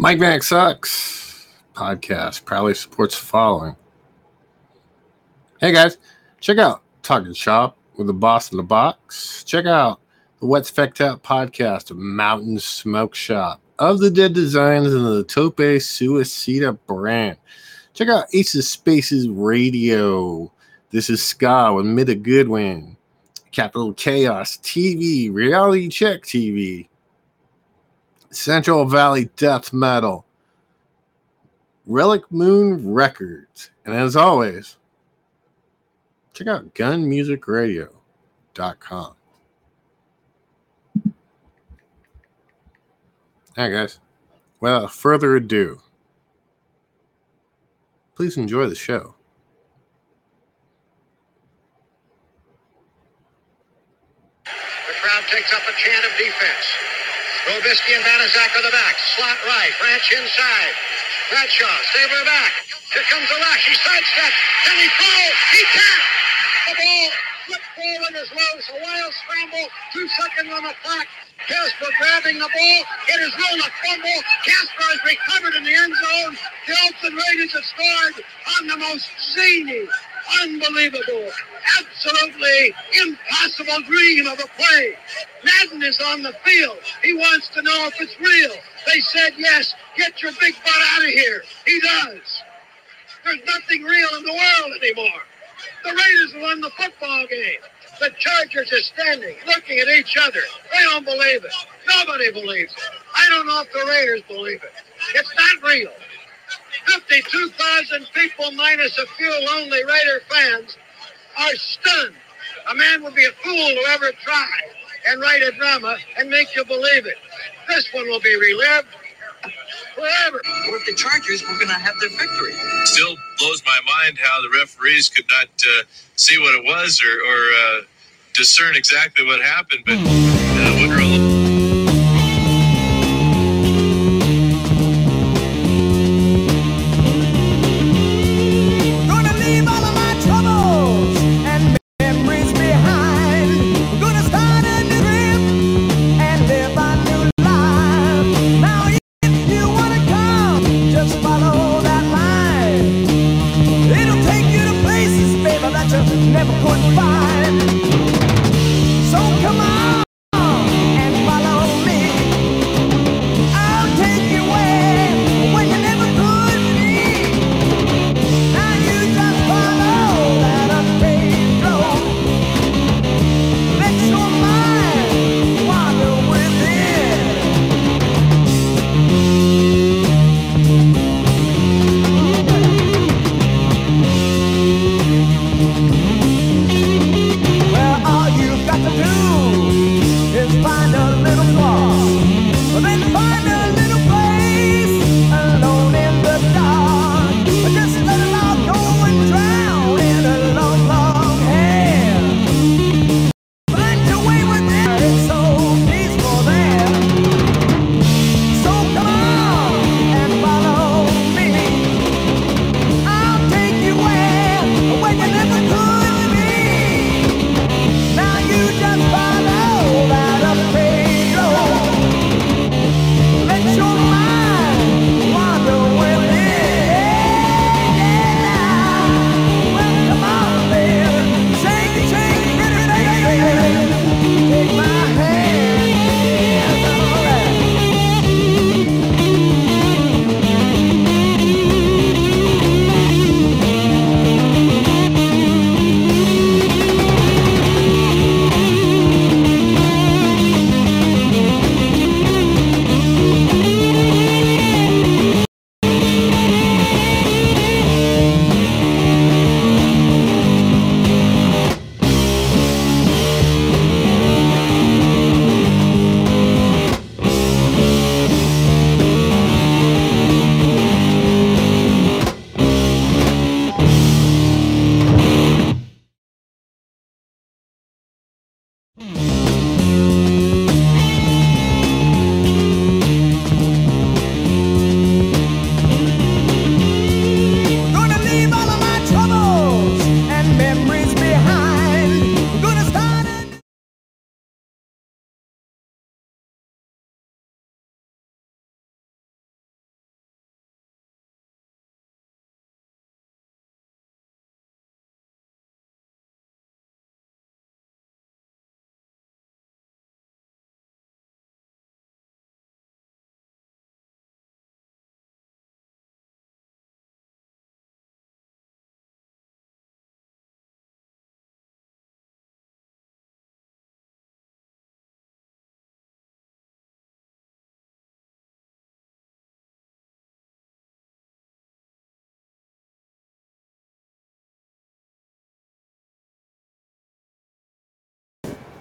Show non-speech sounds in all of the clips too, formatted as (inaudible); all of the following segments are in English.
Mike Vanek Sucks podcast proudly supports the following. Hey guys, check out Talking Shop with the boss in the box. Check out the Wet Specked Out podcast Mountain Smoke Shop of the Dead Designs and the Tope Suicida brand. Check out Ace of Spaces Radio. This is Ska with Mida Goodwin. Capital Chaos TV, Reality Check TV, Central Valley Death Metal, Relic Moon Records, and as always, check out gunmusicradio.com. All right, guys. Without further ado, please enjoy the show. The crowd takes up a chant of defense. Robisky and Banaszak are the back. Slot right. Branch inside. Bradshaw, Stabler back. Here comes the rush. He sidesteps. Can he throw? He can. The ball flipped forward is loose. A wild scramble. Two seconds on the clock. Casper grabbing the ball. It is ruled a fumble. Casper has recovered in the end zone. The Oakland Raiders have scored on the most zany, unbelievable, absolutely impossible dream of a play. Madden is on the field. He wants to know if it's real. They said yes. Get your big butt out of here. He does. There's nothing real in the world anymore. The Raiders won the football game. The Chargers are standing, looking at each other. They don't believe it. Nobody believes it. I don't know if the Raiders believe it. It's not real. 52,000 people minus a few lonely Raider fans are stunned. A man would be a fool to ever try and write a drama and make you believe it. This one will be relived forever. What if the Chargers were going to have their victory? still blows my mind how the referees could not uh, see what it was or, or uh, discern exactly what happened. But uh,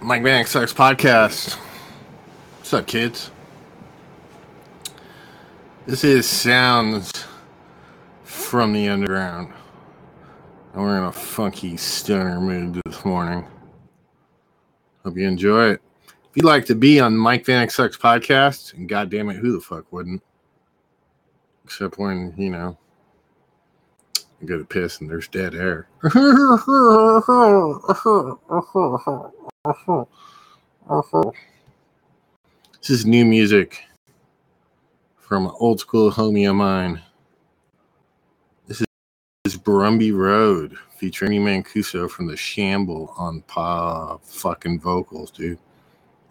Mike Vanek Sucks Podcast. What's up, kids? This is Sounds from the Underground. And we're in a funky stoner mood this morning. Hope you enjoy it. If you'd like to be on Mike Vanek Sucks Podcast, and goddamn it, who the fuck wouldn't? Except when, you know, you go to piss and there's dead air. (laughs) (laughs) Uh-huh. This is new music from an old school homie of mine. This is, this is Brumby Road featuring Mancuso from the Shamble on pa fucking vocals, dude.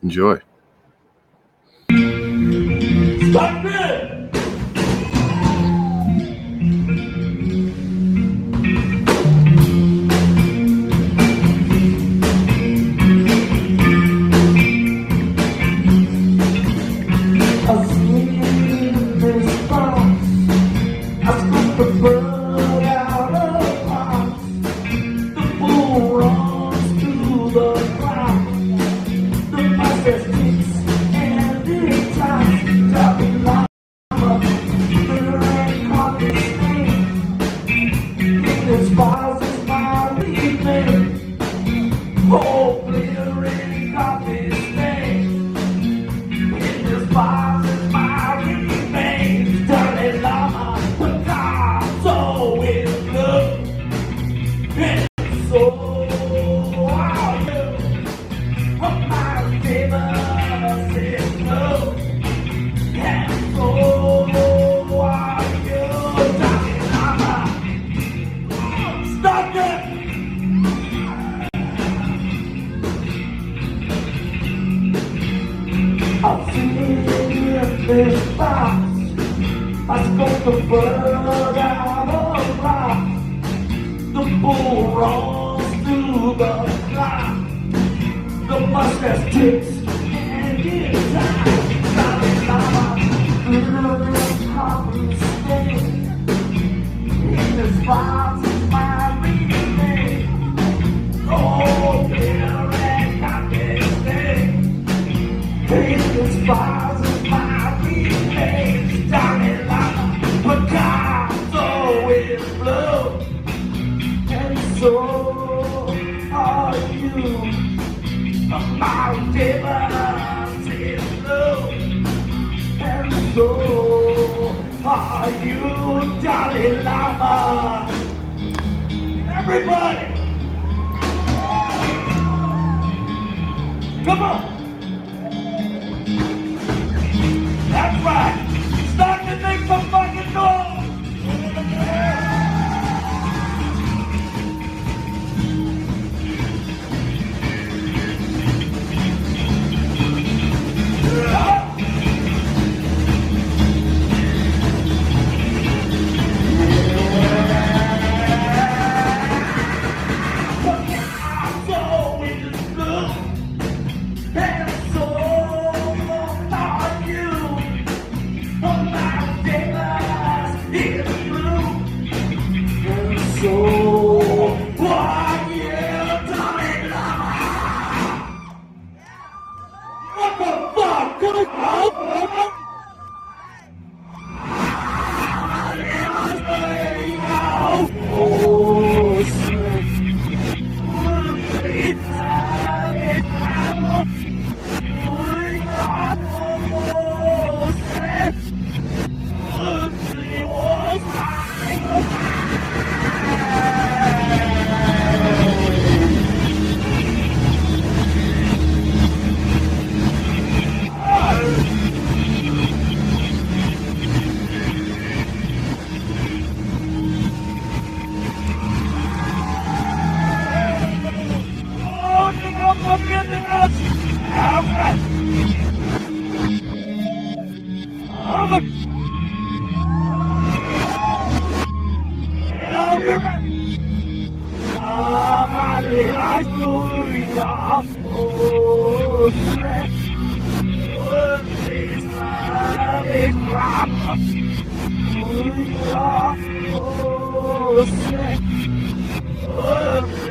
Enjoy. Stop it!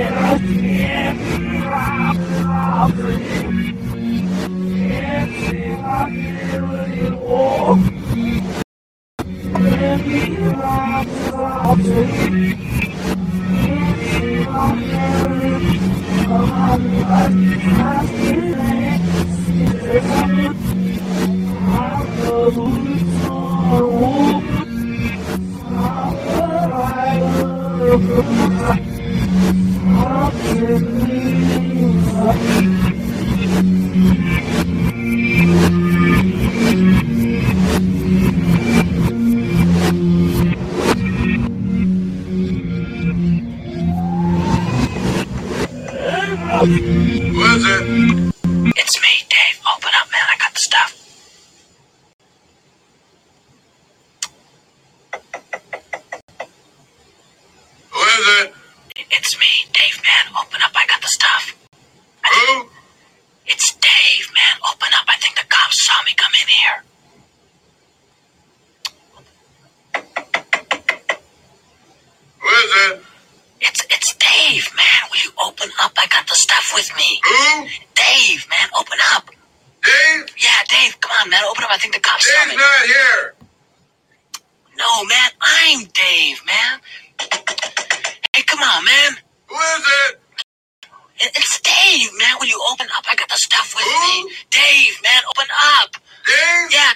Who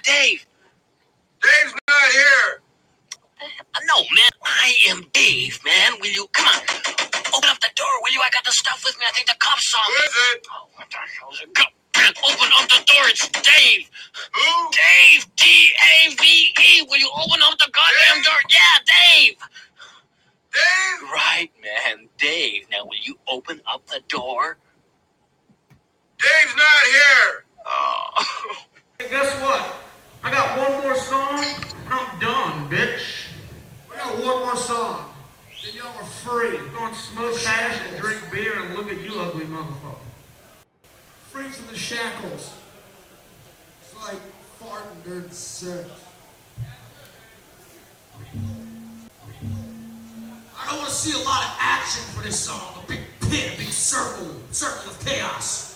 Dave? Dave's not here. Uh, No, man. I am Dave, man. Will you come on? Open up the door, will you? I got the stuff with me. I think the cops saw Who me. is it? Oh, what the hell is it? Go, man, open up the door. It's Dave. Who? Dave. D A V E. Will you open up the goddamn Dave? door? Yeah, Dave. Dave? Right, man. Dave. Now, will you open up the door? Dave's not here. Oh. (laughs) Hey, guess what? I got one more song, and I'm done, bitch. I got one more song. Then y'all are free. I'm going to smoke hash and drink beer and look at you ugly motherfucker. Free from the shackles. It's like farting during sex. I don't want to see a lot of action for this song. A big pit, a big circle, circle of chaos.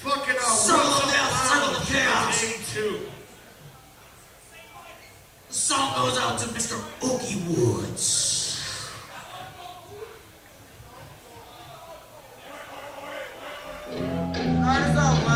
Fucking Circle of death, circle of chaos. A2. The song goes out to Mr. Oogie Woods. Alright, it's our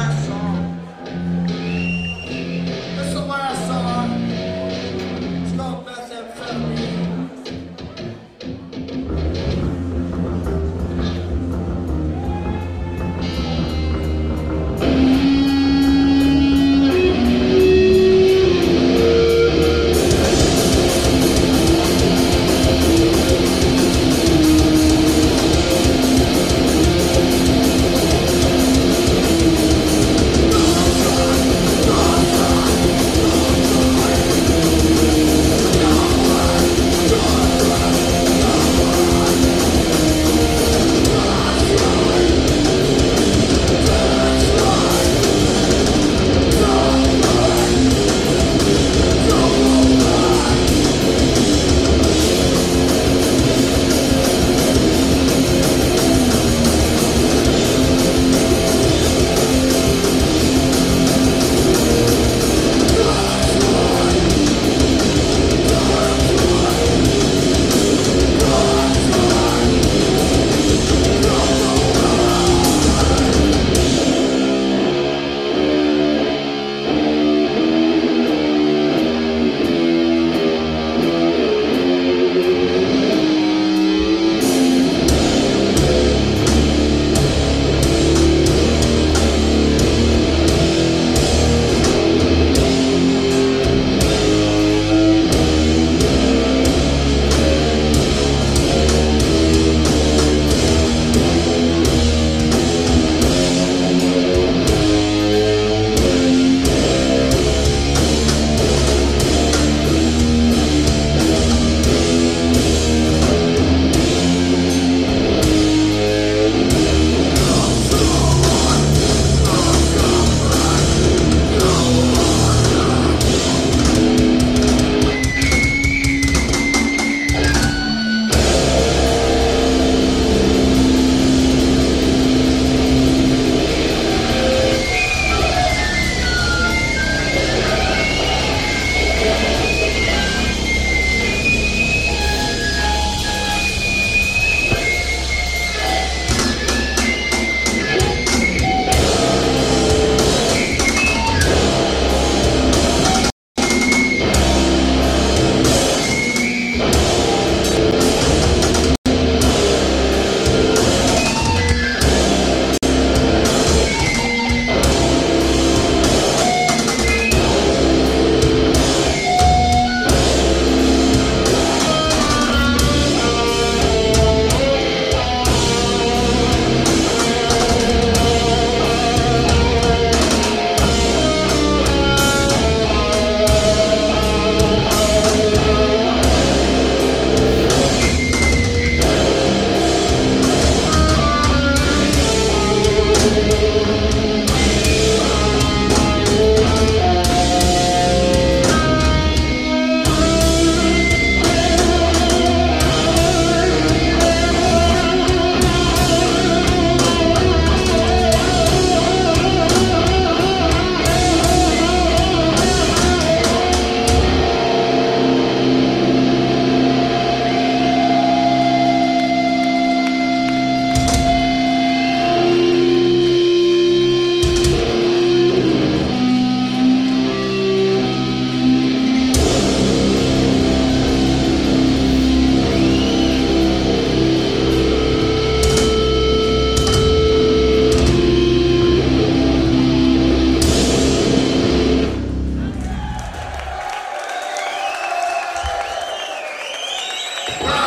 Yeah.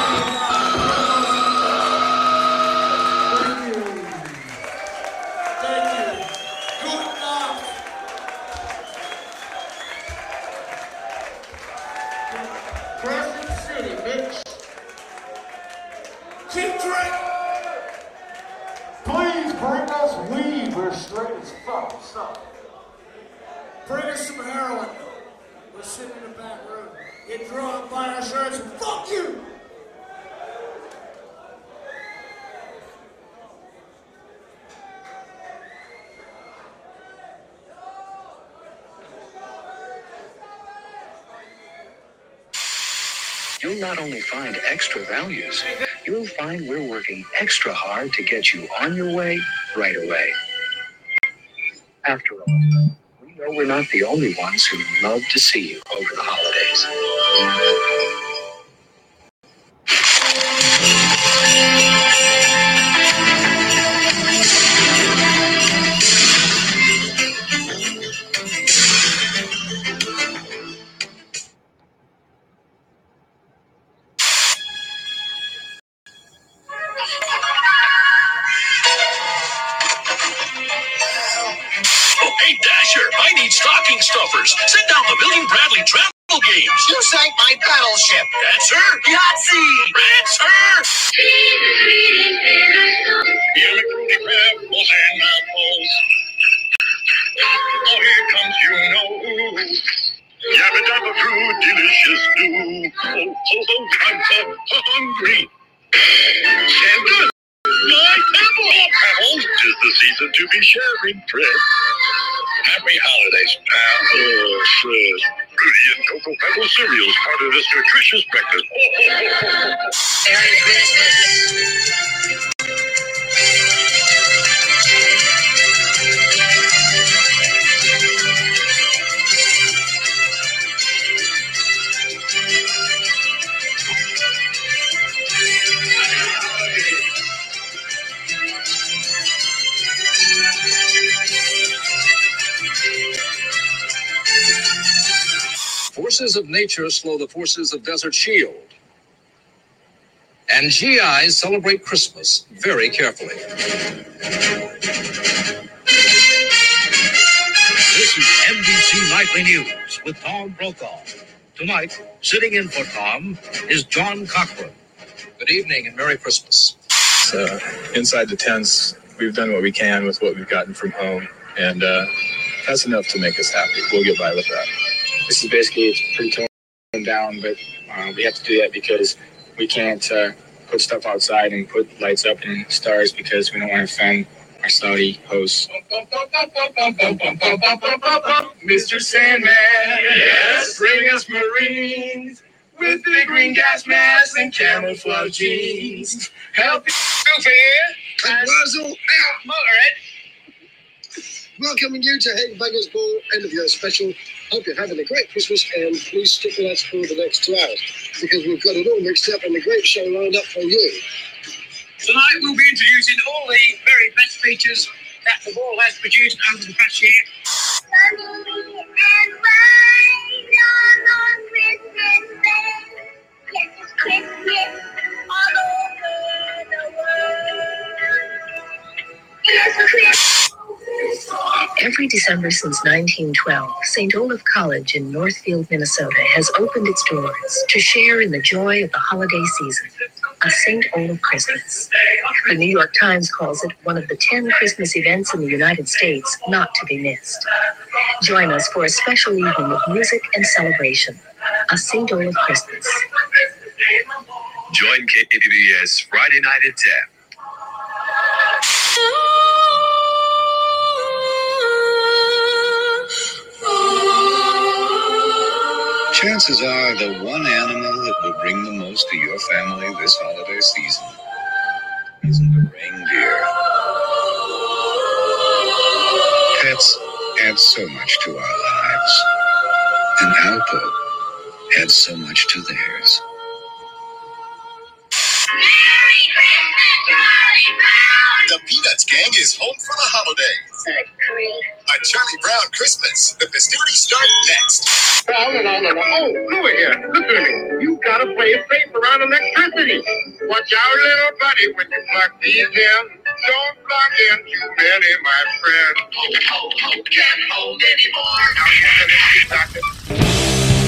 Not only find extra values, you'll find we're working extra hard to get you on your way right away. After all, we know we're not the only ones who love to see you over the holidays. Nature slow the forces of desert shield. And GIs celebrate Christmas very carefully. This is NBC Nightly News with Tom Brokaw. Tonight, sitting in for Tom is John Cochran. Good evening and Merry Christmas. uh, inside the tents, we've done what we can with what we've gotten from home, and uh, that's enough to make us happy. We'll get by with that. This is basically it's pretty toned down, but uh, we have to do that because we can't uh, put stuff outside and put lights up and stars because we don't want to offend our Saudi hosts. Mr. Sandman, yes, bring us Marines with big green gas masks and camouflage jeans. Help Goofy here. And Basil out. Motorhead. Welcoming you to Headbangers Ball end of your special. Hope you're having a great Christmas and please stick with us for the next two hours because we've got it all mixed up and a great show lined up for you. Tonight we'll be introducing all the very best features that the ball has produced over the past year. Every December since 1912, St. Olaf College in Northfield, Minnesota has opened its doors to share in the joy of the holiday season. A St. Olaf Christmas. The New York Times calls it one of the 10 Christmas events in the United States not to be missed. Join us for a special evening of music and celebration. A St. Olaf Christmas. Join KPBS Friday night at 10. Chances are the one animal that will bring the most to your family this holiday season isn't a reindeer. Pets add so much to our lives, and Alpo adds so much to theirs. The Peanuts Gang is home for the holidays. A Charlie Brown Christmas. The festivities start next. Oh, Louie here. Listen to me. You gotta play it safe around electricity. Watch out, little buddy, when you plug these in. Don't plug in too many, my friend. Oh, oh, oh, can't hold anymore. Now.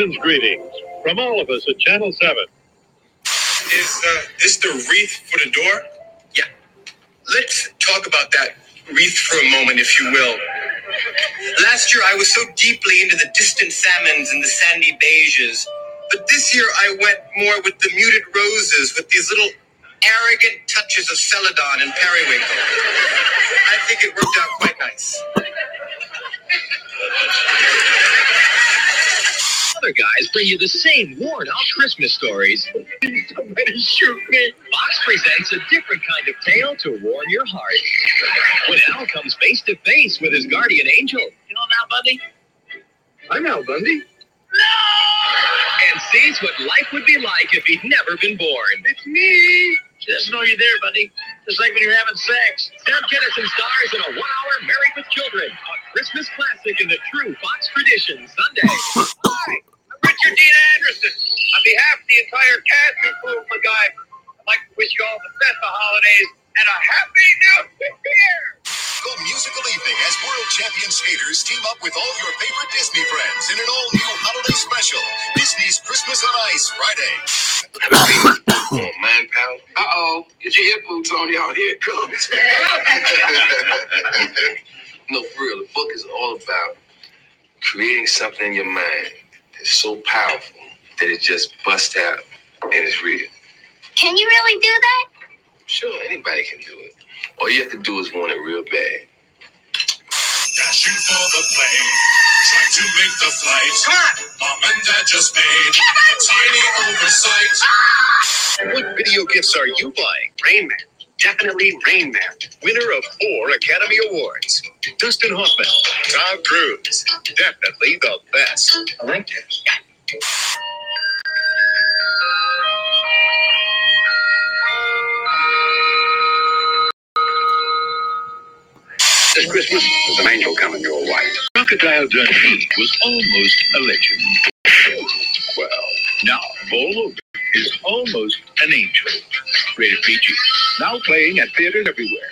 Season's greetings from all of us at Channel 7. Is uh, this the wreath for the door? Yeah. Let's talk about that wreath for a moment, if you will. Last year I was so deeply into the distant salmons and the sandy beiges. But this year I went more with the muted roses, with these little arrogant touches of celadon and periwinkle. I think it worked out quite nice. Other guys bring you the same worn out Christmas stories. Somebody shoot me. Fox presents a different kind of tale to warm your heart. When Al comes face to face with his guardian angel. You know Al Bundy? I'm Al Bundy. No! And sees what life would be like if he'd never been born. It's me. Just know you're there, buddy. Just like when you're having sex. Sam Kinison stars in a one-hour Married with Children, a Christmas classic in the true Fox tradition, Sunday. (laughs) Hi, I'm Richard Dean Anderson. On behalf of the entire cast and crew of MacGyver, I'd like to wish you all the best of holidays and a happy new year. Go musical evening as world champion skaters team up with all your favorite Disney friends in an all-new holiday special, Disney's Christmas on Ice Friday. Oh man, pal. Uh oh. Get your hip boots on, y'all. Here it comes. (laughs) no, for real. The book is all about creating something in your mind that's so powerful that it just busts out and it's real. Can you really do that? Sure, anybody can do it. All you have to do is want it real bad. Dashing for the plane, trying to make the flight. Mom and dad just made a tiny oversight. Ah! What video gifts are you buying? Rain Man. Definitely Rain Man. Winner of four Academy Awards. Dustin Hoffman, Tom Cruise. Definitely the best. I like it. This Christmas, there's an angel coming your way. Crocodile Dundee was almost a legend. Well, now Paul Hogan is almost an angel. Rated PG. Now playing at theaters everywhere.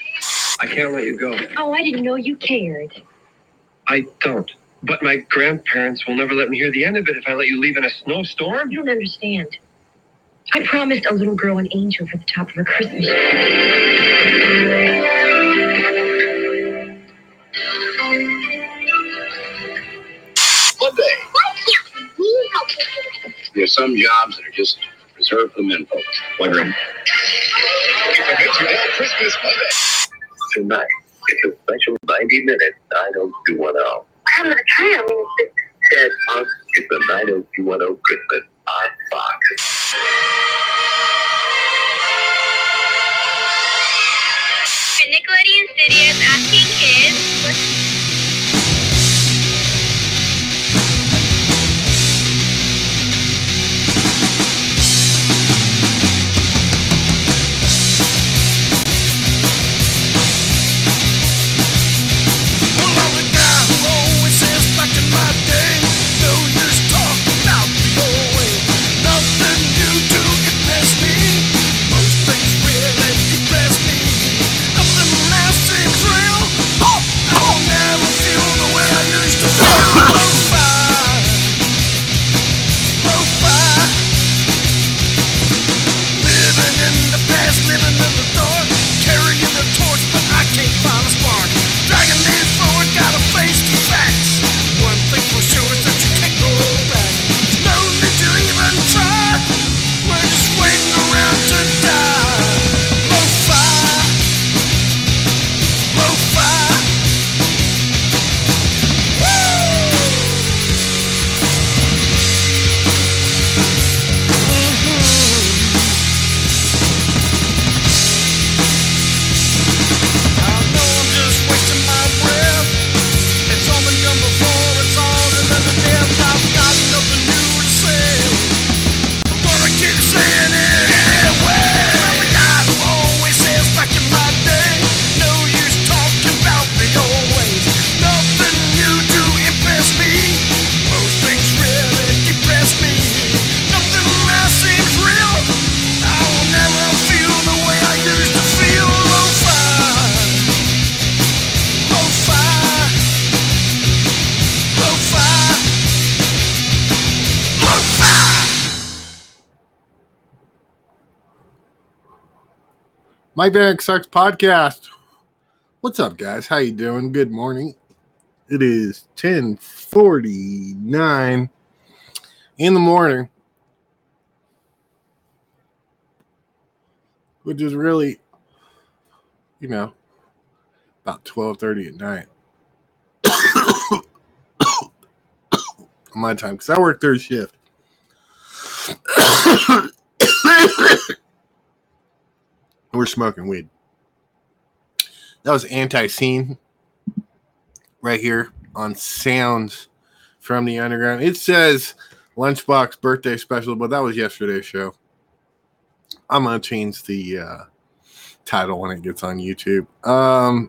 I can't let you go. Oh, I didn't know you cared. I don't. But my grandparents will never let me hear the end of it if I let you leave in a snowstorm. You don't understand. I promised a little girl an angel for the top of her Christmas Monday. There's some jobs that are just reserved for the men folks. Christmas Monday. Tonight, it's a special 90 minute 90210. I'm gonna try them. Ted Punk, it's a 90210 Christmas on Fox. Nickelodeon Studios asking kids. Van Sucks podcast. What's up, guys? How you doing? Good morning. It is 1049 in the morning. Which is really, you know, about 12:30 at night. (coughs) My time, because I work third shift. (coughs) (coughs) We're smoking weed. That was anti-scene right here on Sounds from the Underground. It says Lunchbox birthday special, but that was yesterday's show. I'm gonna change the uh, title when it gets on YouTube. Um,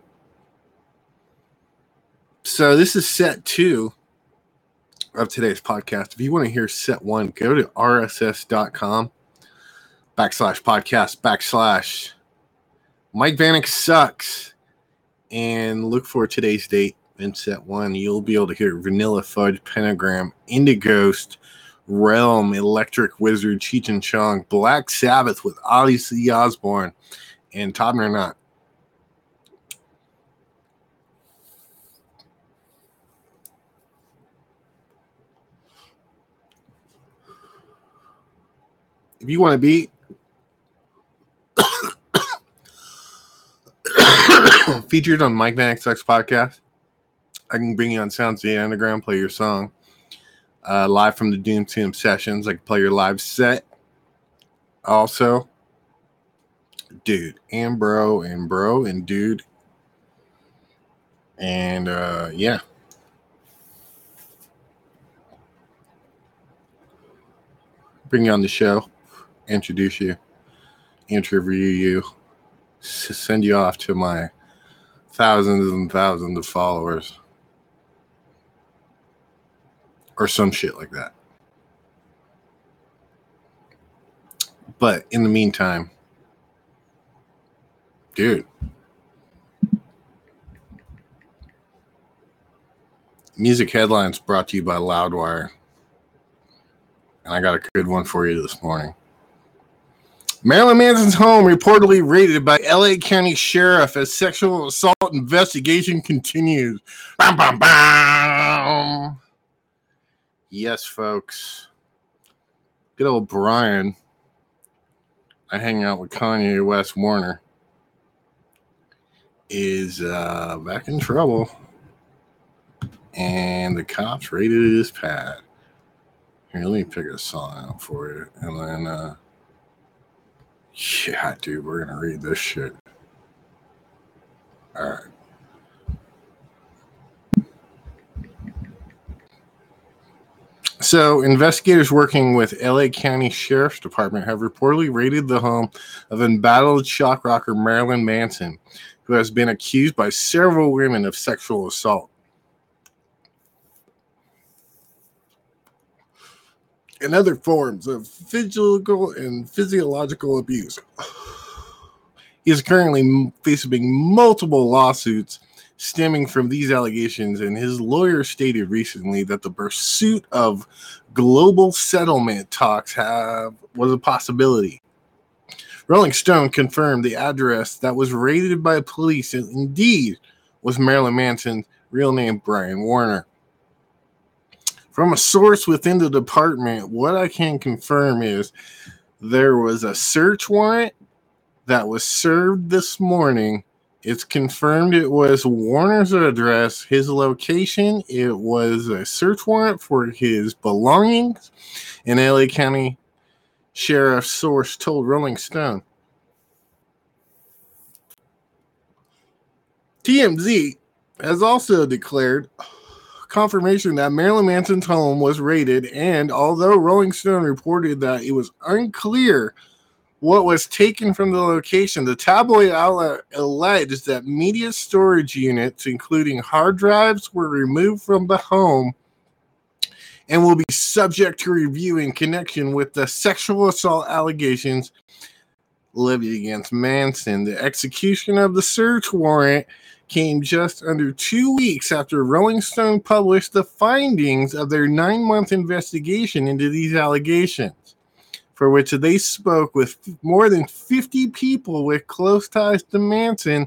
so this is set two of today's podcast. If you want to hear set one, go to rss.com backslash podcast backslash Mike Vanek sucks and look for today's date in set one. You'll be able to hear Vanilla Fudge, Pentagram, Indighost, Realm, Electric Wizard, Cheech and Chong, Black Sabbath with Ozzy Osbourne, and Todd or Not. If you want to be (coughs) featured on Mike Vanek Sucks podcast, I can bring you on Sounds the Underground, play your song uh, live from the Doom Tomb sessions. I can play your live set. Also, dude, and bro, and bro, and dude. And uh, yeah. Bring you on the show, introduce you, interview you, send you off to my thousands and thousands of followers or some shit like that. But in the meantime, dude, music headlines brought to you by Loudwire. And I got a good one for you this morning. Marilyn Manson's home reportedly raided by LA County Sheriff as sexual assault investigation continues. Bam, bam, bam. Yes, folks. Good old Brian. I hang out with Kanye West Warner. Is uh, back in trouble. And the cops raided his pad. Here, let me pick a song out for you. And then, uh, yeah, dude, we're to read this shit. All right. So, investigators working with LA County Sheriff's Department have reportedly raided the home of embattled shock rocker Marilyn Manson, who has been accused by several women of sexual assault. And other forms of physical and physiological abuse. (sighs) He is currently facing multiple lawsuits stemming from these allegations, and his lawyer stated recently that the pursuit of global settlement talks have was a possibility. Rolling Stone confirmed the address that was raided by police and indeed was Marilyn Manson's real name, Brian Warner. From a source within the department, what I can confirm is there was a search warrant that was served this morning it's confirmed it was Warner's address, his location. It was a search warrant for his belongings. An LA County sheriff source told Rolling Stone. TMZ has also declared confirmation that Marilyn Manson's home was raided, and although Rolling Stone reported that it was unclear what was taken from the location, the tabloid outlet alleged that media storage units, including hard drives, were removed from the home and will be subject to review in connection with the sexual assault allegations levied against Manson. The execution of the search warrant came just under two weeks after Rolling Stone published the findings of their nine month investigation into these allegations for which they spoke with more than 50 people with close ties to Manson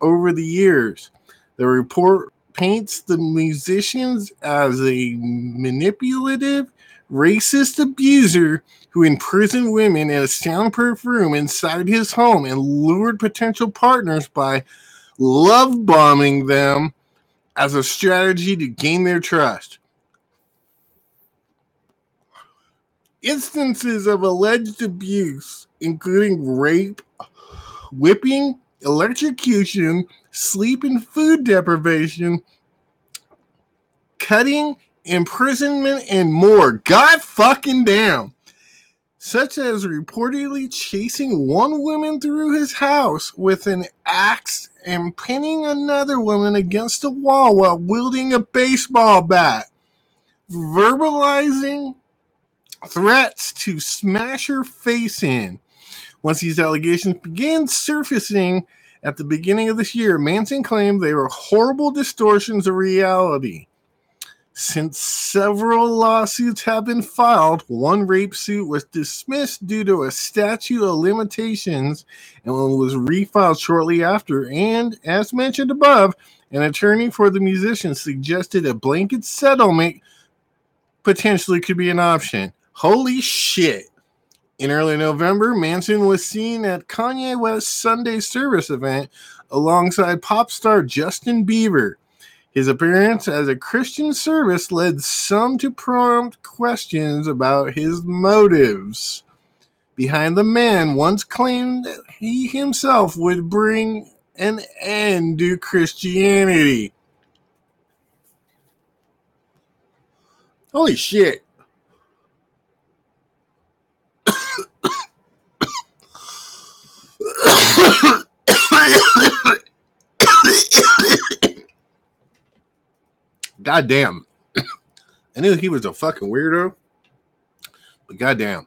over the years. The report paints the musicians as a manipulative, racist abuser who imprisoned women in a soundproof room inside his home and lured potential partners by love bombing them as a strategy to gain their trust. Instances of alleged abuse, including rape, whipping, electrocution, sleep and food deprivation, cutting, imprisonment, and more. God fucking damn. Such as reportedly chasing one woman through his house with an axe and pinning another woman against a wall while wielding a baseball bat, verbalizing threats to smash her face in. Once these allegations began surfacing at the beginning of this year, Manson claimed they were horrible distortions of reality. Since several lawsuits have been filed, one rape suit was dismissed due to a statute of limitations and was refiled shortly after. And as mentioned above, an attorney for the musician suggested a blanket settlement potentially could be an option. Holy shit. In early November, Manson was seen at Kanye West's Sunday service event alongside pop star Justin Bieber. His appearance as a Christian service led some to prompt questions about his motives. Behind the man once claimed that he himself would bring an end to Christianity. Holy shit. (coughs) goddamn. (coughs) I knew he was a fucking weirdo, but goddamn.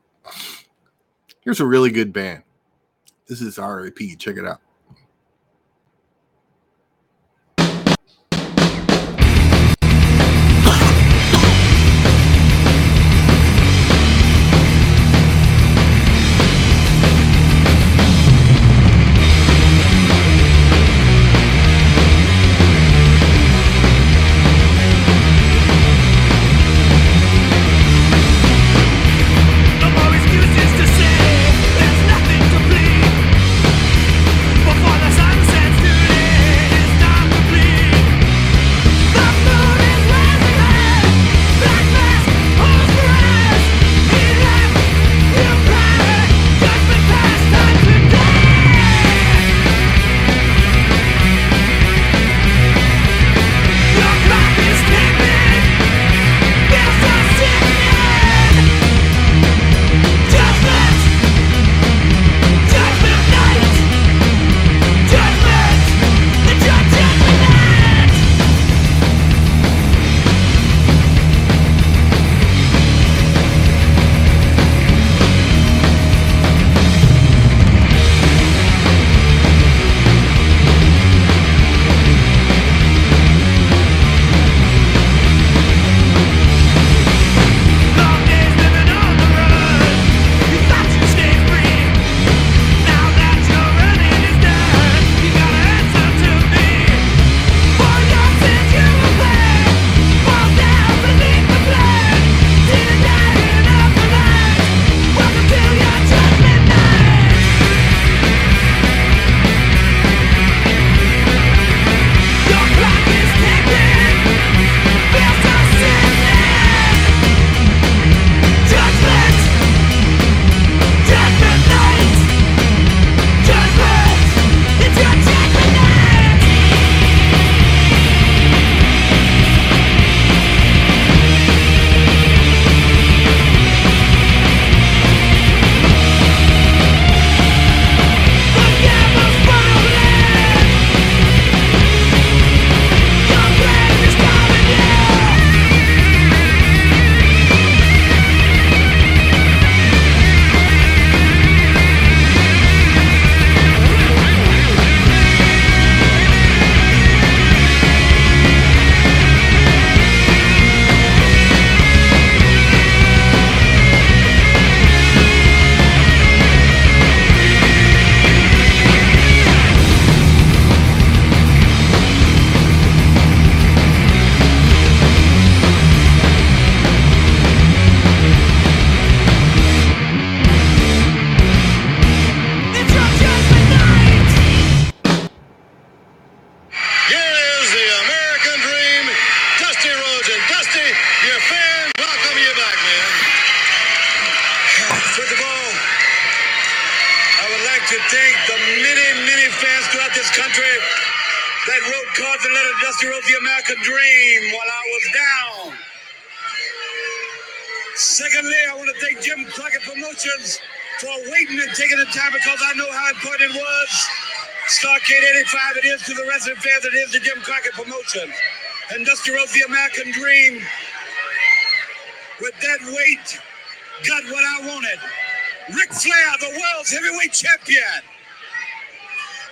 Here's a really good band. This is RAP. Check it out. Promotions. And Dusty Rhodes the American dream. With that weight, got what I wanted. Ric Flair, the world's heavyweight champion.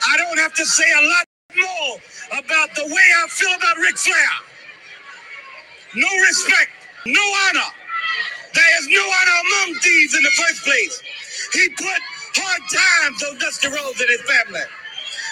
I don't have to say a lot more about the way I feel about Ric Flair. No respect, no honor. There is no honor among thieves in the first place. He put hard times on Dusty Rhodes and his family.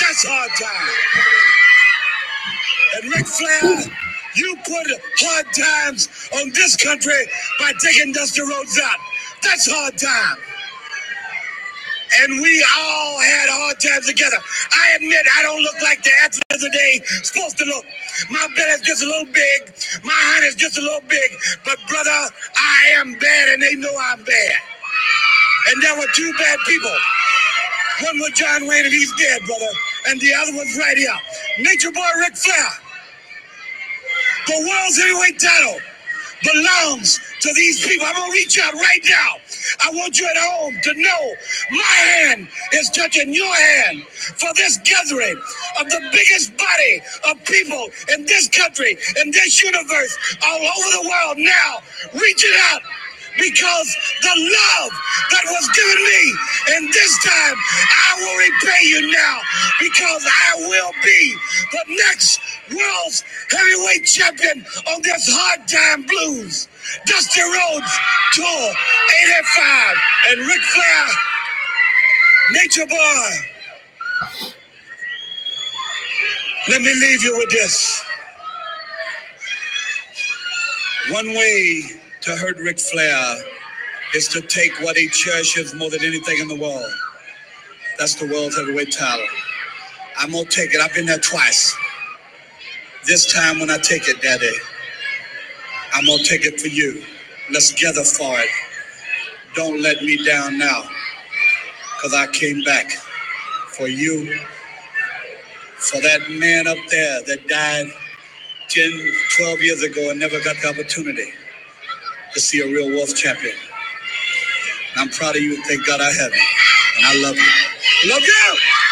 That's hard time. And Ric Flair, you put hard times on this country by taking Dusty Rhodes out. That's hard time. And we all had hard times together. I admit I don't look like the athlete of the day supposed to look. My belly's just a little big. My hand is just a little big. But brother, I am bad and they know I'm bad. And there were two bad people. One was John Wayne and he's dead, brother. And the other one's right here. Nature Boy Ric Flair. The world's heavyweight title belongs to these people. I'm gonna reach out right now. I want you at home to know my hand is touching your hand for this gathering of the biggest body of people in this country, in this universe, all over the world now. Reach it out because the love that was given me and this time I will repay you now because I will be the next world's heavyweight champion on this hard time blues. Dusty Rhodes Tour 85 and Ric Flair, Nature Boy. Let me leave you with this. One way to hurt Ric Flair is to take what he cherishes more than anything in the world. That's the world's heavyweight title. I'm gonna take it. I've been there twice. This time when I take it, Daddy, I'm gonna take it for you. Let's gather for it. Don't let me down now. Cause I came back for you. For that man up there that died 10, 12 years ago and never got the opportunity to see a real Wolf champion. And I'm proud of you and thank God I have you. And I love you. Love you!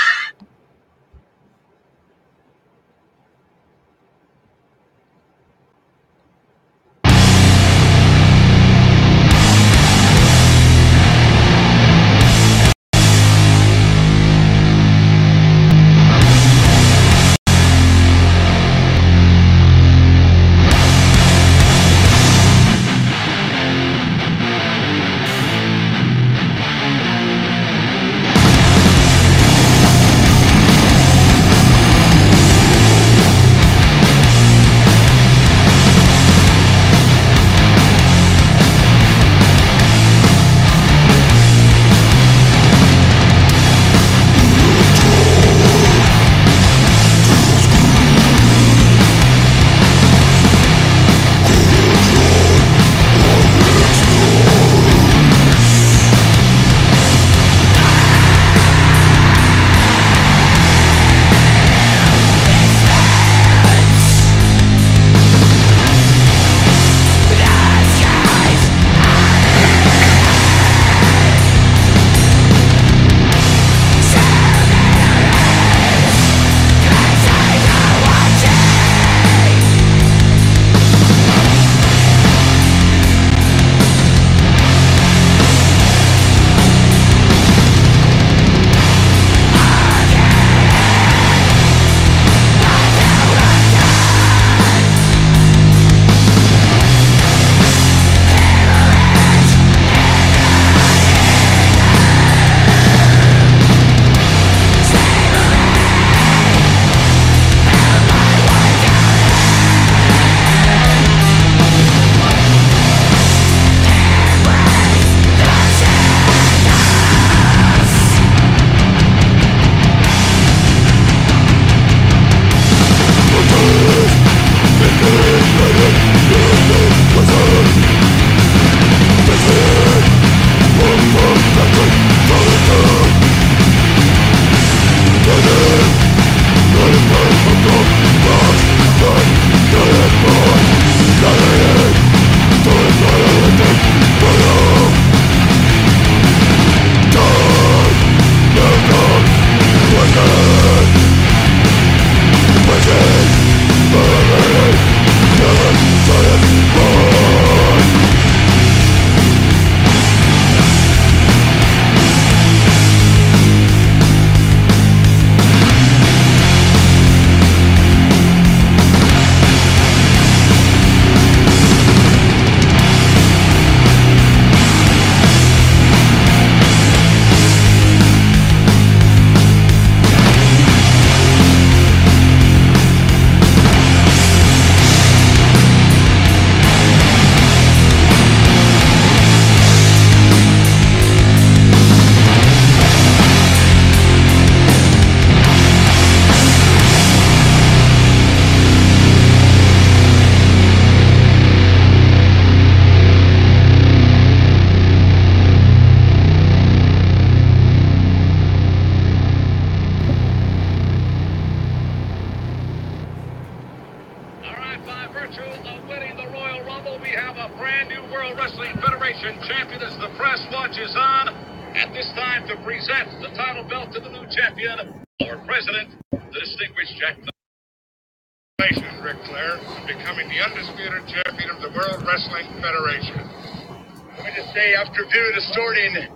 Just say,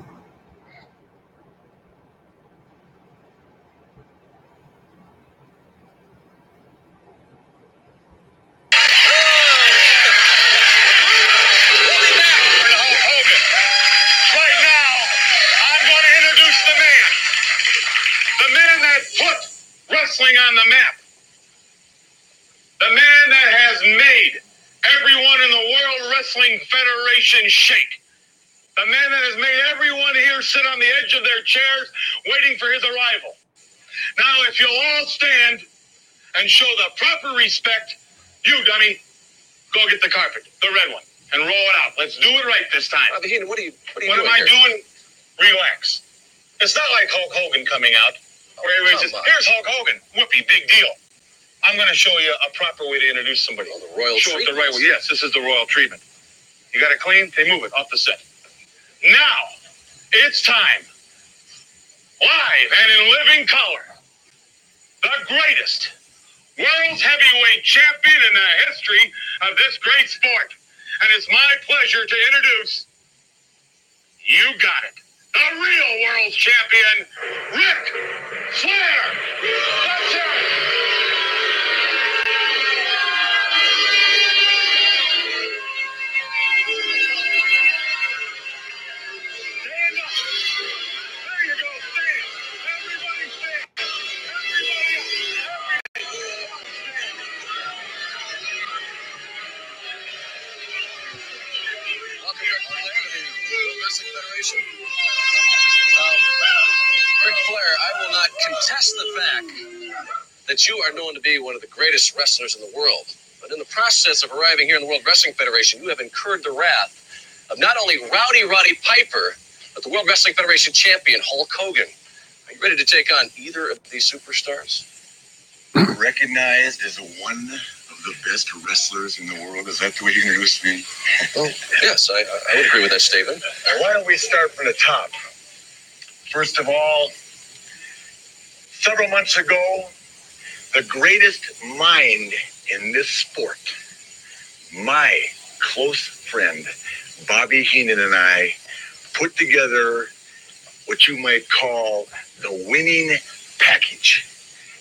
if you'll all stand and show the proper respect, you, dummy, go get the carpet, the red one, and roll it out. Let's do it right this time. Uh, Heenan, what are you, what are you What am I here? doing? Relax. It's not like Hulk Hogan coming out. Where he was just, on. here's Hulk Hogan. Whoopee, big deal. I'm going to show you a proper way to introduce somebody. Oh, the royal show it the right way. Yes, this is the royal treatment. You got it clean? They move it off the set. Now, it's time. Live and in living color. The greatest world's heavyweight champion in the history of this great sport. And it's my pleasure to introduce you got it. The real world's champion, Ric Flair. That's it. Not contest the fact that you are known to be one of the greatest wrestlers in the world. But in the process of arriving here in the World Wrestling Federation, you have incurred the wrath of not only Rowdy Roddy Piper, but the World Wrestling Federation champion, Hulk Hogan. Are you ready to take on either of these superstars? recognized as one of the best wrestlers in the world. Is that the way you introduced me? Oh, yes, I, I would agree with that statement. Why don't we start from the top? First of all, several months ago, the greatest mind in this sport, my close friend, Bobby Heenan, and I put together what you might call the winning package.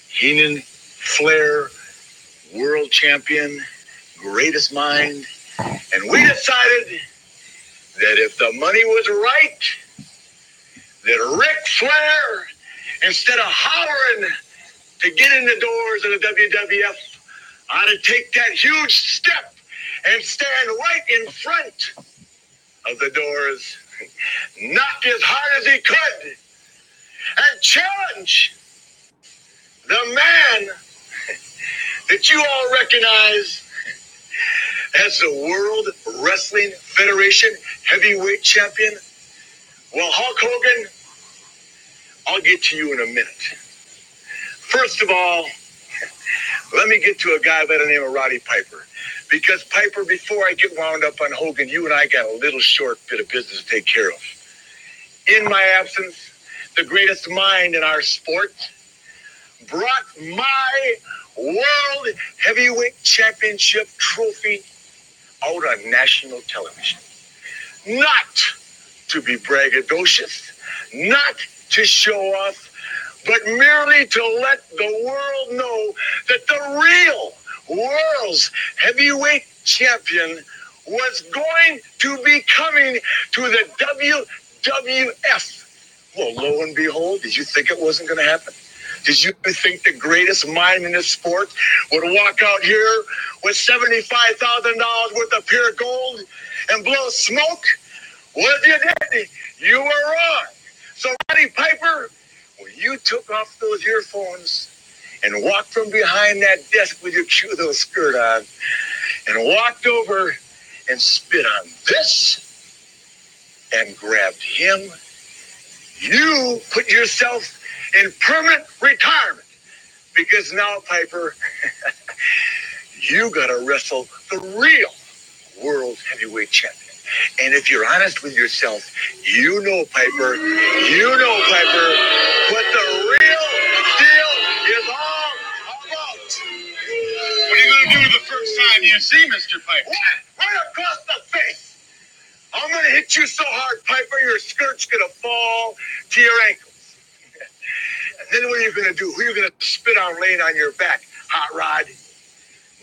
Heenan, Flair, world champion, greatest mind. And we decided that if the money was right, that Ric Flair, instead of hollering to get in the doors of the WWF, ought to take that huge step and stand right in front of the doors, knock as hard as he could, and challenge the man that you all recognize as the World Wrestling Federation heavyweight champion. Well, Hulk Hogan, I'll get to you in a minute. First of all, let me get to a guy by the name of Roddy Piper. Because Piper, before I get wound up on Hogan, you and I got a little short bit of business to take care of. In my absence, the greatest mind in our sport brought my World Heavyweight Championship trophy out on national television. Not to be braggadocious, not to show off, but merely to let the world know that the real world's heavyweight champion was going to be coming to the WWF. Well, lo and behold, did you think it wasn't going to happen? Did you think the greatest mind in this sport would walk out here with $75,000 worth of pure gold and blow smoke? Well, if you did, you were wrong. So, Roddy Piper, when you took off those earphones and walked from behind that desk with your cute little skirt on and walked over and spit on this and grabbed him, you put yourself in permanent retirement because now, Piper, (laughs) you gotta wrestle the real world heavyweight champion. And if you're honest with yourself, you know, Piper, you know, Piper, what the real deal is all about. What are you going to do the first time you see Mr. Piper? What? Right across the face. I'm gonna hit you so hard, Piper, your skirt's gonna fall to your ankles. And then what are you gonna do? Who are you gonna spit on laying on your back, Hot Rod?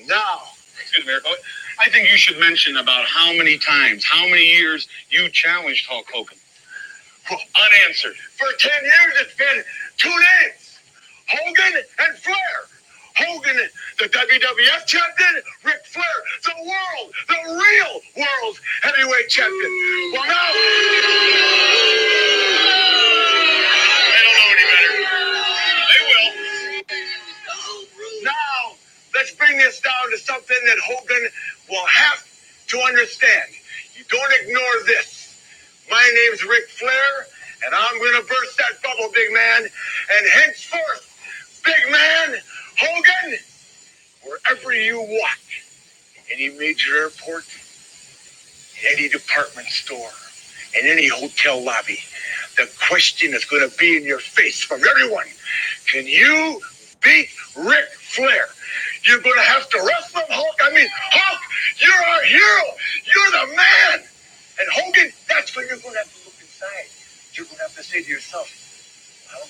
Now. Excuse me, Eric. I think you should mention about how many times, how many years you challenged Hulk Hogan. Unanswered. For 10 years, it's been two names Hogan and Flair. Hogan, the WWF champion, Ric Flair, the world, the real world heavyweight champion. Well, now. They don't know any better. They will. Now, let's bring this down to something that Hogan will have to understand. You don't ignore this. My name's Ric Flair, and I'm going to burst that bubble, big man. And henceforth, big man, Hogan, wherever you walk, any major airport, any department store, in any hotel lobby, the question is going to be in your face from everyone. Can you beat Ric Flair? You're going to have to wrestle Hulk. I mean, Hulk, you're our hero. You're the man. And Hogan, that's when you're going to have to look inside. You're going to have to say to yourself, well,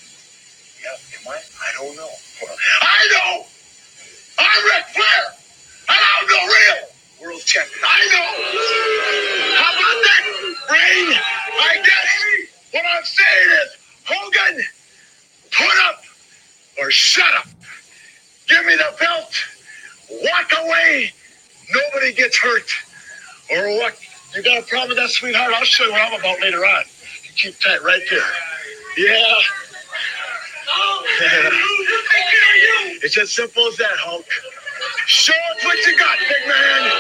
yeah, am I? I don't know. I know. I'm Ric Flair. And I'm the real world champion. I know. How about that, Brain? I guess what I'm saying is, Hogan, put up or shut up. Give me the belt. Walk away. Nobody gets hurt. Or what? You got a problem with that, sweetheart? I'll show you what I'm about later on. You keep tight right there. Yeah. (laughs) it's as simple as that, Hulk. Show us what you got, big man.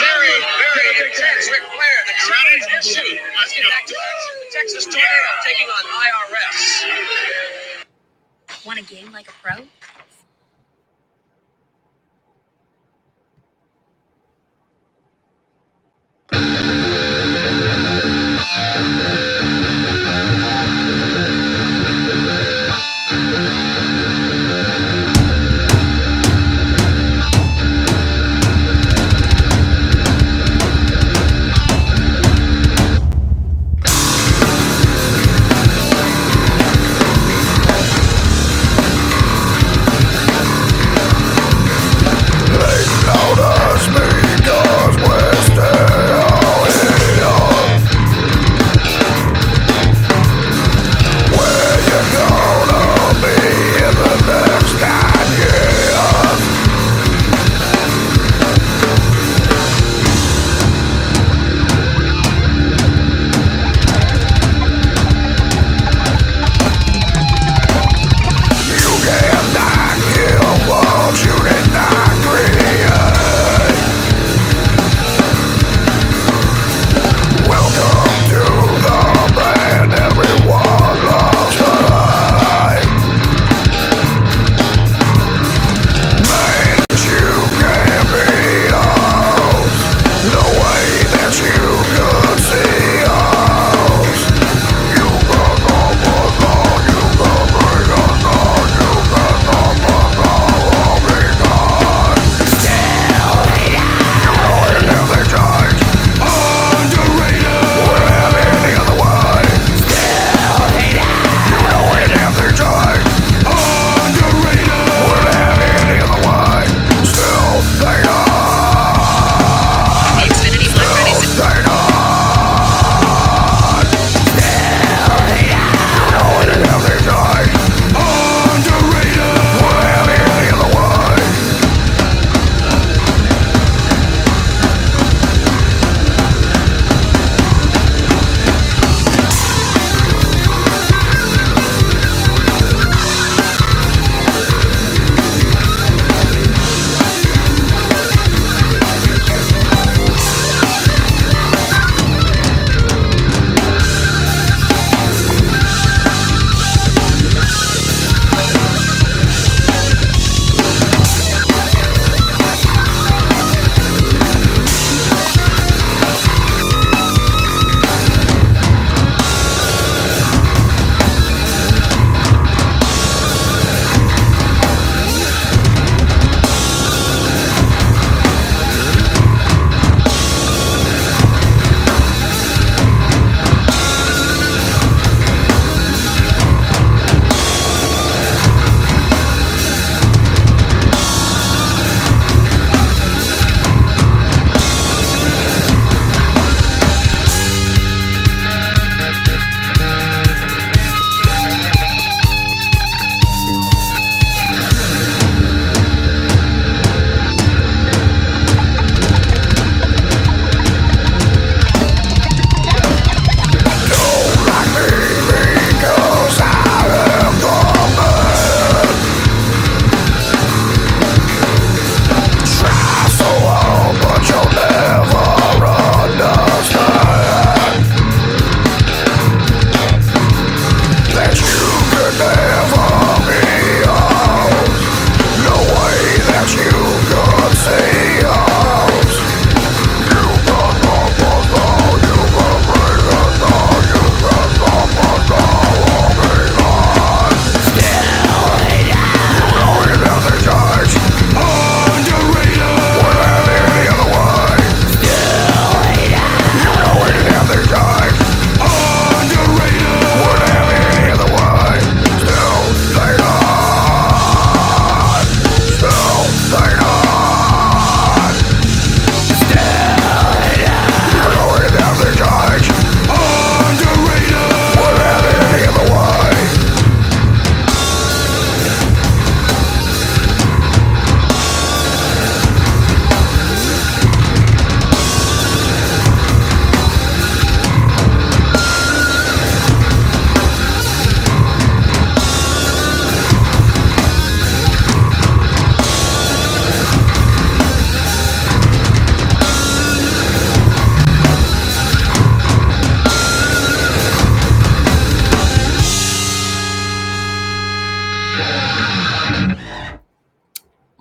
Very, very Big intense. man. Ric Flair, the You ready? Texas. Let's get back to it. Texas Tornado taking on IRS. Want a game like a pro?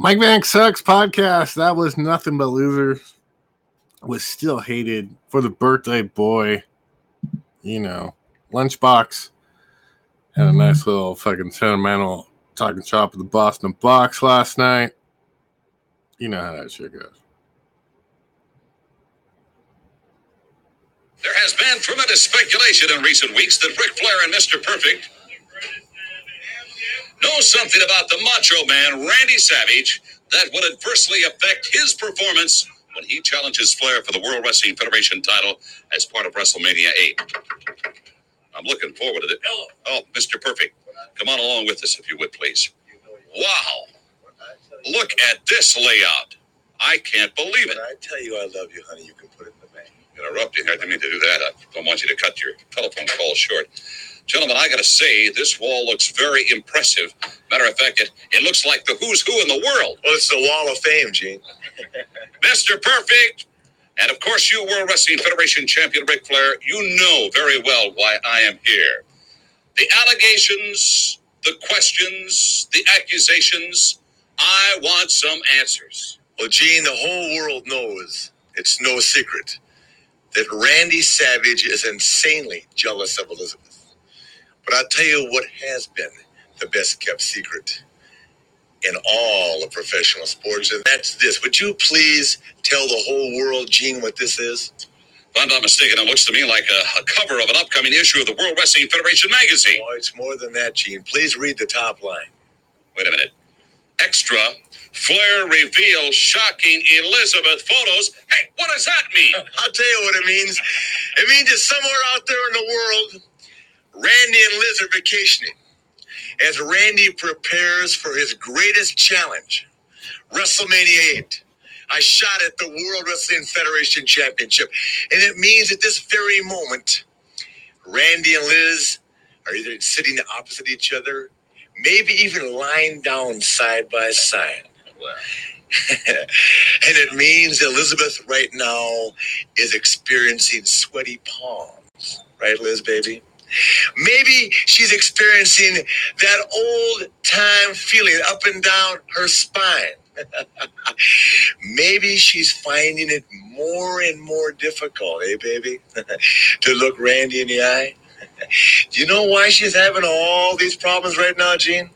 Mike Vanek Sucks podcast. That was nothing but losers. Was still hated for the birthday boy. You know, lunchbox. Had a nice little fucking sentimental talking shop at the Boston box last night. You know how that shit goes. There has been tremendous speculation in recent weeks that Ric Flair and Mr. Perfect know something about the Macho Man, Randy Savage, that would adversely affect his performance when he challenges Flair for the World Wrestling Federation title as part of WrestleMania 8. I'm looking forward to it. Oh, oh Mr. Perfect, come on along with us if you would, please. Wow. Look at this layout. I can't believe it. I tell you I love you, honey. You can put it in the bank. interrupt you. I didn't mean to do that. I don't want you to cut your telephone call short. Gentlemen, I got to say, this wall looks very impressive. Matter of fact, it, it looks like the who's who in the world. Well, it's the Wall of Fame, Gene. (laughs) Mr. Perfect. And of course, you, World Wrestling Federation champion Ric Flair, you know very well why I am here. The allegations, the questions, the accusations, I want some answers. Well, Gene, the whole world knows it's no secret that Randy Savage is insanely jealous of Elizabeth. But I'll tell you what has been the best kept secret in all of professional sports, and that's this. Would you please tell the whole world, Gene, what this is? If I'm not mistaken, it looks to me like a, a cover of an upcoming issue of the World Wrestling Federation magazine. Oh, it's more than that, Gene. Please read the top line. Wait a minute. Extra. Flair reveals shocking Elizabeth photos. Hey, what does that mean? (laughs) I'll tell you what it means. It means that somewhere out there in the world, Randy and Liz are vacationing as Randy prepares for his greatest challenge, WrestleMania 8. I shot at the World Wrestling Federation Championship, and it means at this very moment, Randy and Liz are either sitting opposite each other, maybe even lying down side by side. (laughs) and it means Elizabeth right now is experiencing sweaty palms. Right, Liz, baby? Maybe she's experiencing that old time feeling up and down her spine. (laughs) Maybe she's finding it more and more difficult, eh, baby, (laughs) to look Randy in the eye. Do you know why she's having all these problems right now, Gene?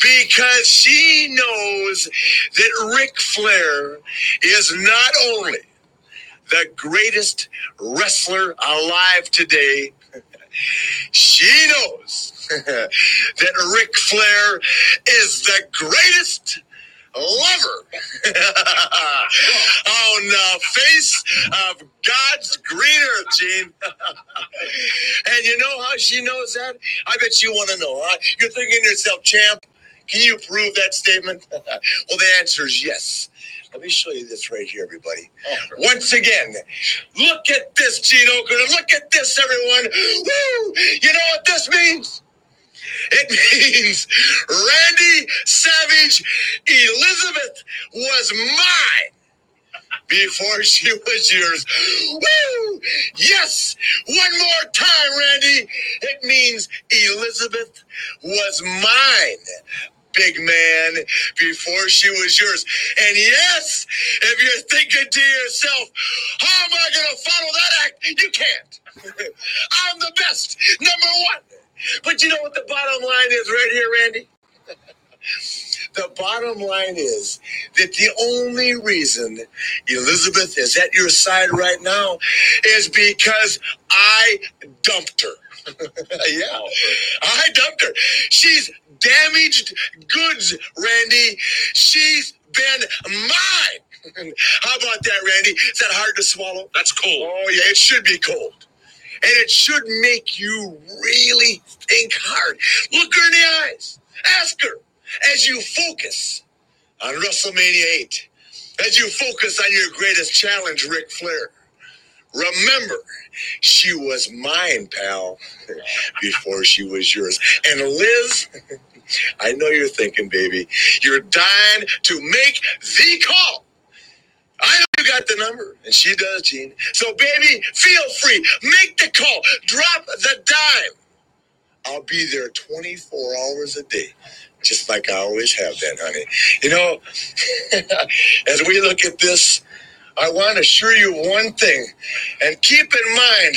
Because she knows that Ric Flair is not only the greatest wrestler alive today, she knows that Ric Flair is the greatest lover (laughs) on the face of God's green earth, Gene. (laughs) and you know how she knows that? I bet you want to know, huh? You're thinking to yourself, champ, can you prove that statement? (laughs) well, the answer is yes. Let me show you this right here, everybody. Once again, look at this, Gene Okerlund. Look at this, everyone. Woo! You know what this means? It (laughs) means Randy Savage Elizabeth was mine before she was yours. Woo! Yes! One more time, Randy. It means Elizabeth was mine. Big man, before she was yours. And yes, if you're thinking to yourself, how am I going to follow that act? You can't. (laughs) I'm the best, number one. But you know what the bottom line is right here, Randy? The bottom line is that the only reason Elizabeth is at your side right now is because I dumped her. (laughs) yeah, I dumped her. She's damaged goods, Randy. She's been mine. (laughs) How about that, Randy? Is that hard to swallow? That's cold. Oh, yeah, it should be cold. And it should make you really think hard. Look her in the eyes. Ask her as you focus on WrestleMania 8, as you focus on your greatest challenge, Ric Flair. Remember, she was mine, pal, (laughs) before she was yours. And Liz, (laughs) I know you're thinking, baby, you're dying to make the call. I know you got the number, and she does, Gene. So, baby, feel free. Make the call. Drop the dime. I'll be there 24 hours a day just like I always have been, honey. You know, (laughs) as we look at this, I want to assure you one thing, and keep in mind,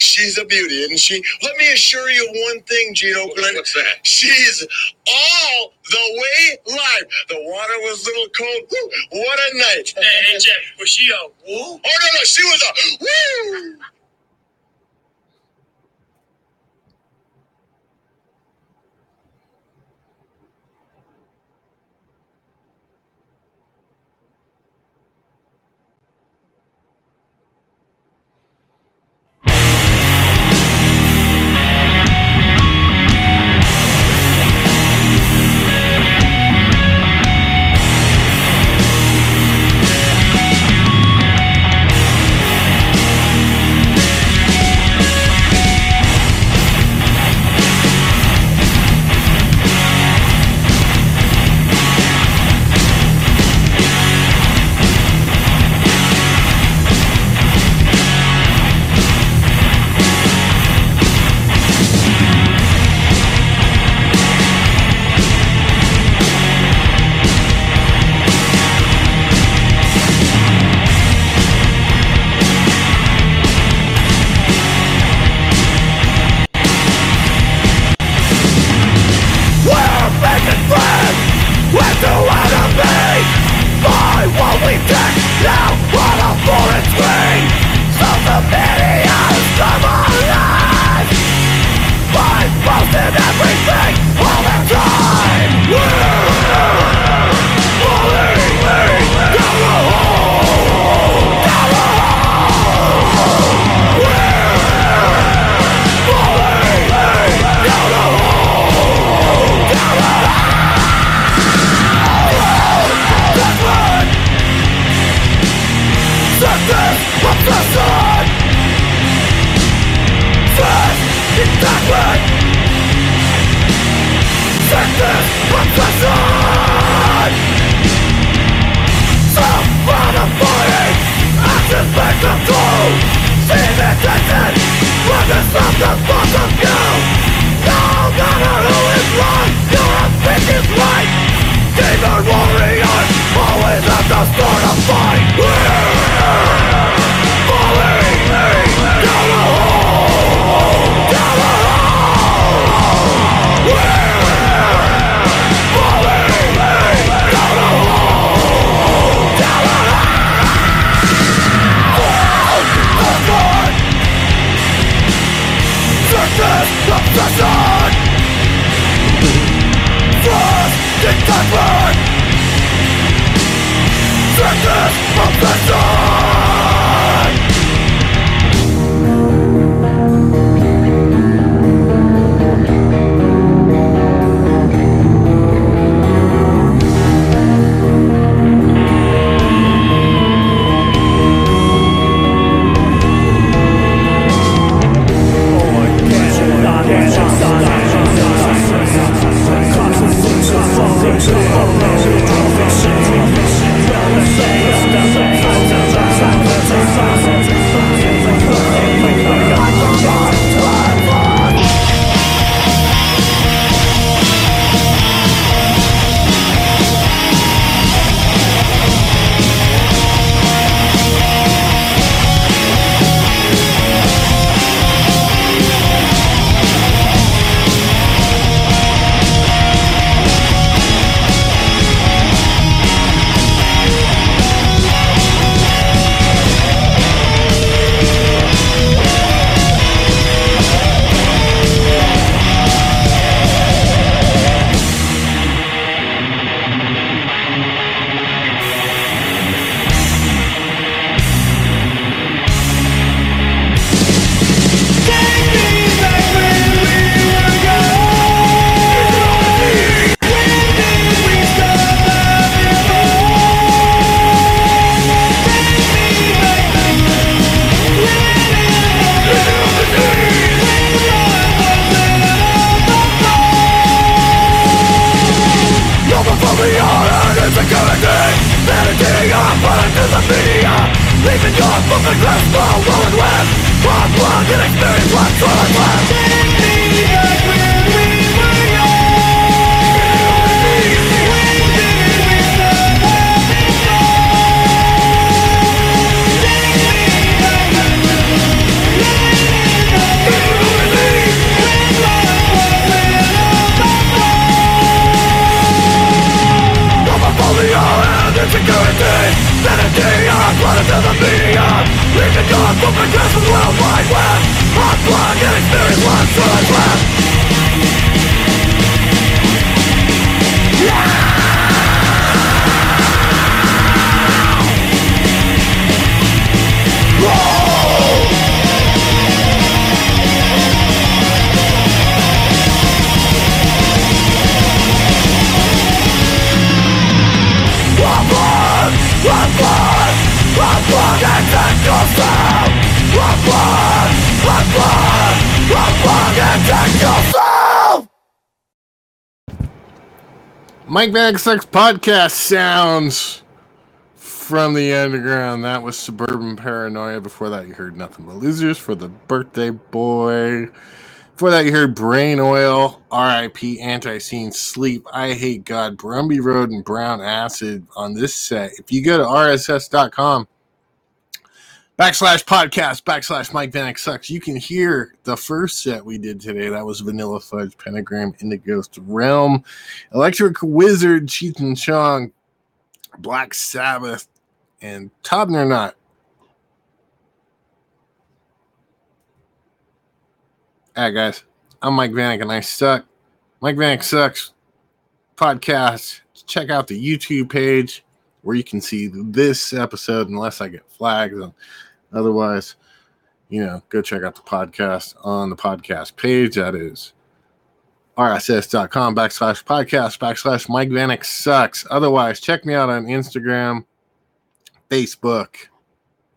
she's a beauty, isn't she? Let me assure you one thing, Gene Okerlund. What's that? She's all the way live. The water was a little cold. Woo, what a night! Hey, hey, Jeff, was she a woo? Oh no, no, she was a woo. Bag Sucks podcast sounds from the underground. That was Suburban Paranoia. Before that, you heard Nothing But Losers for the Birthday Boy. Before that, you heard Brain Oil, RIP, Antiseen, Sleep, I Hate God, Brumby Road, and Brown Acid on this set. If you go to rss.com backslash podcast backslash Mike Vanek Sucks, you can hear the first set we did today. That was Vanilla Fudge, Pentagram, in the Ghost Realm, Electric Wizard, Cheech and Chong, Black Sabbath, and Tobner Not. All right, guys. I'm Mike Vanek, and I suck. Mike Vanek sucks podcast. Check out the YouTube page where you can see this episode, unless I get flags. And otherwise, you know, go check out the podcast on the podcast page. That is rss.com backslash podcast backslash Mike Vanek sucks. Otherwise, check me out on Instagram, Facebook.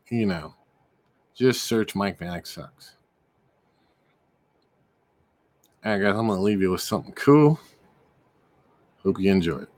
You know, just search Mike Vanek sucks. All right, guys, I'm going to leave you with something cool. Hope you enjoy it.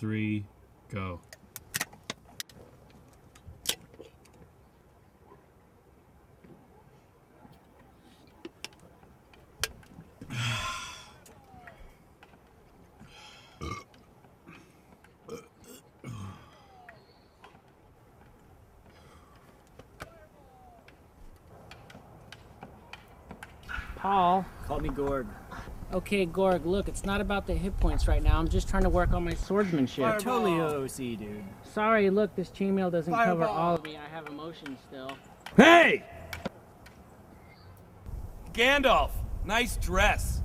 Three, go. Paul. Call me Gorg. Okay, Gorg, look, it's not about the hit points right now. I'm just trying to work on my swordsmanship. You're totally OC, dude. Sorry, look, this chainmail doesn't cover all of me. I have emotions still. Hey! Gandalf, nice dress.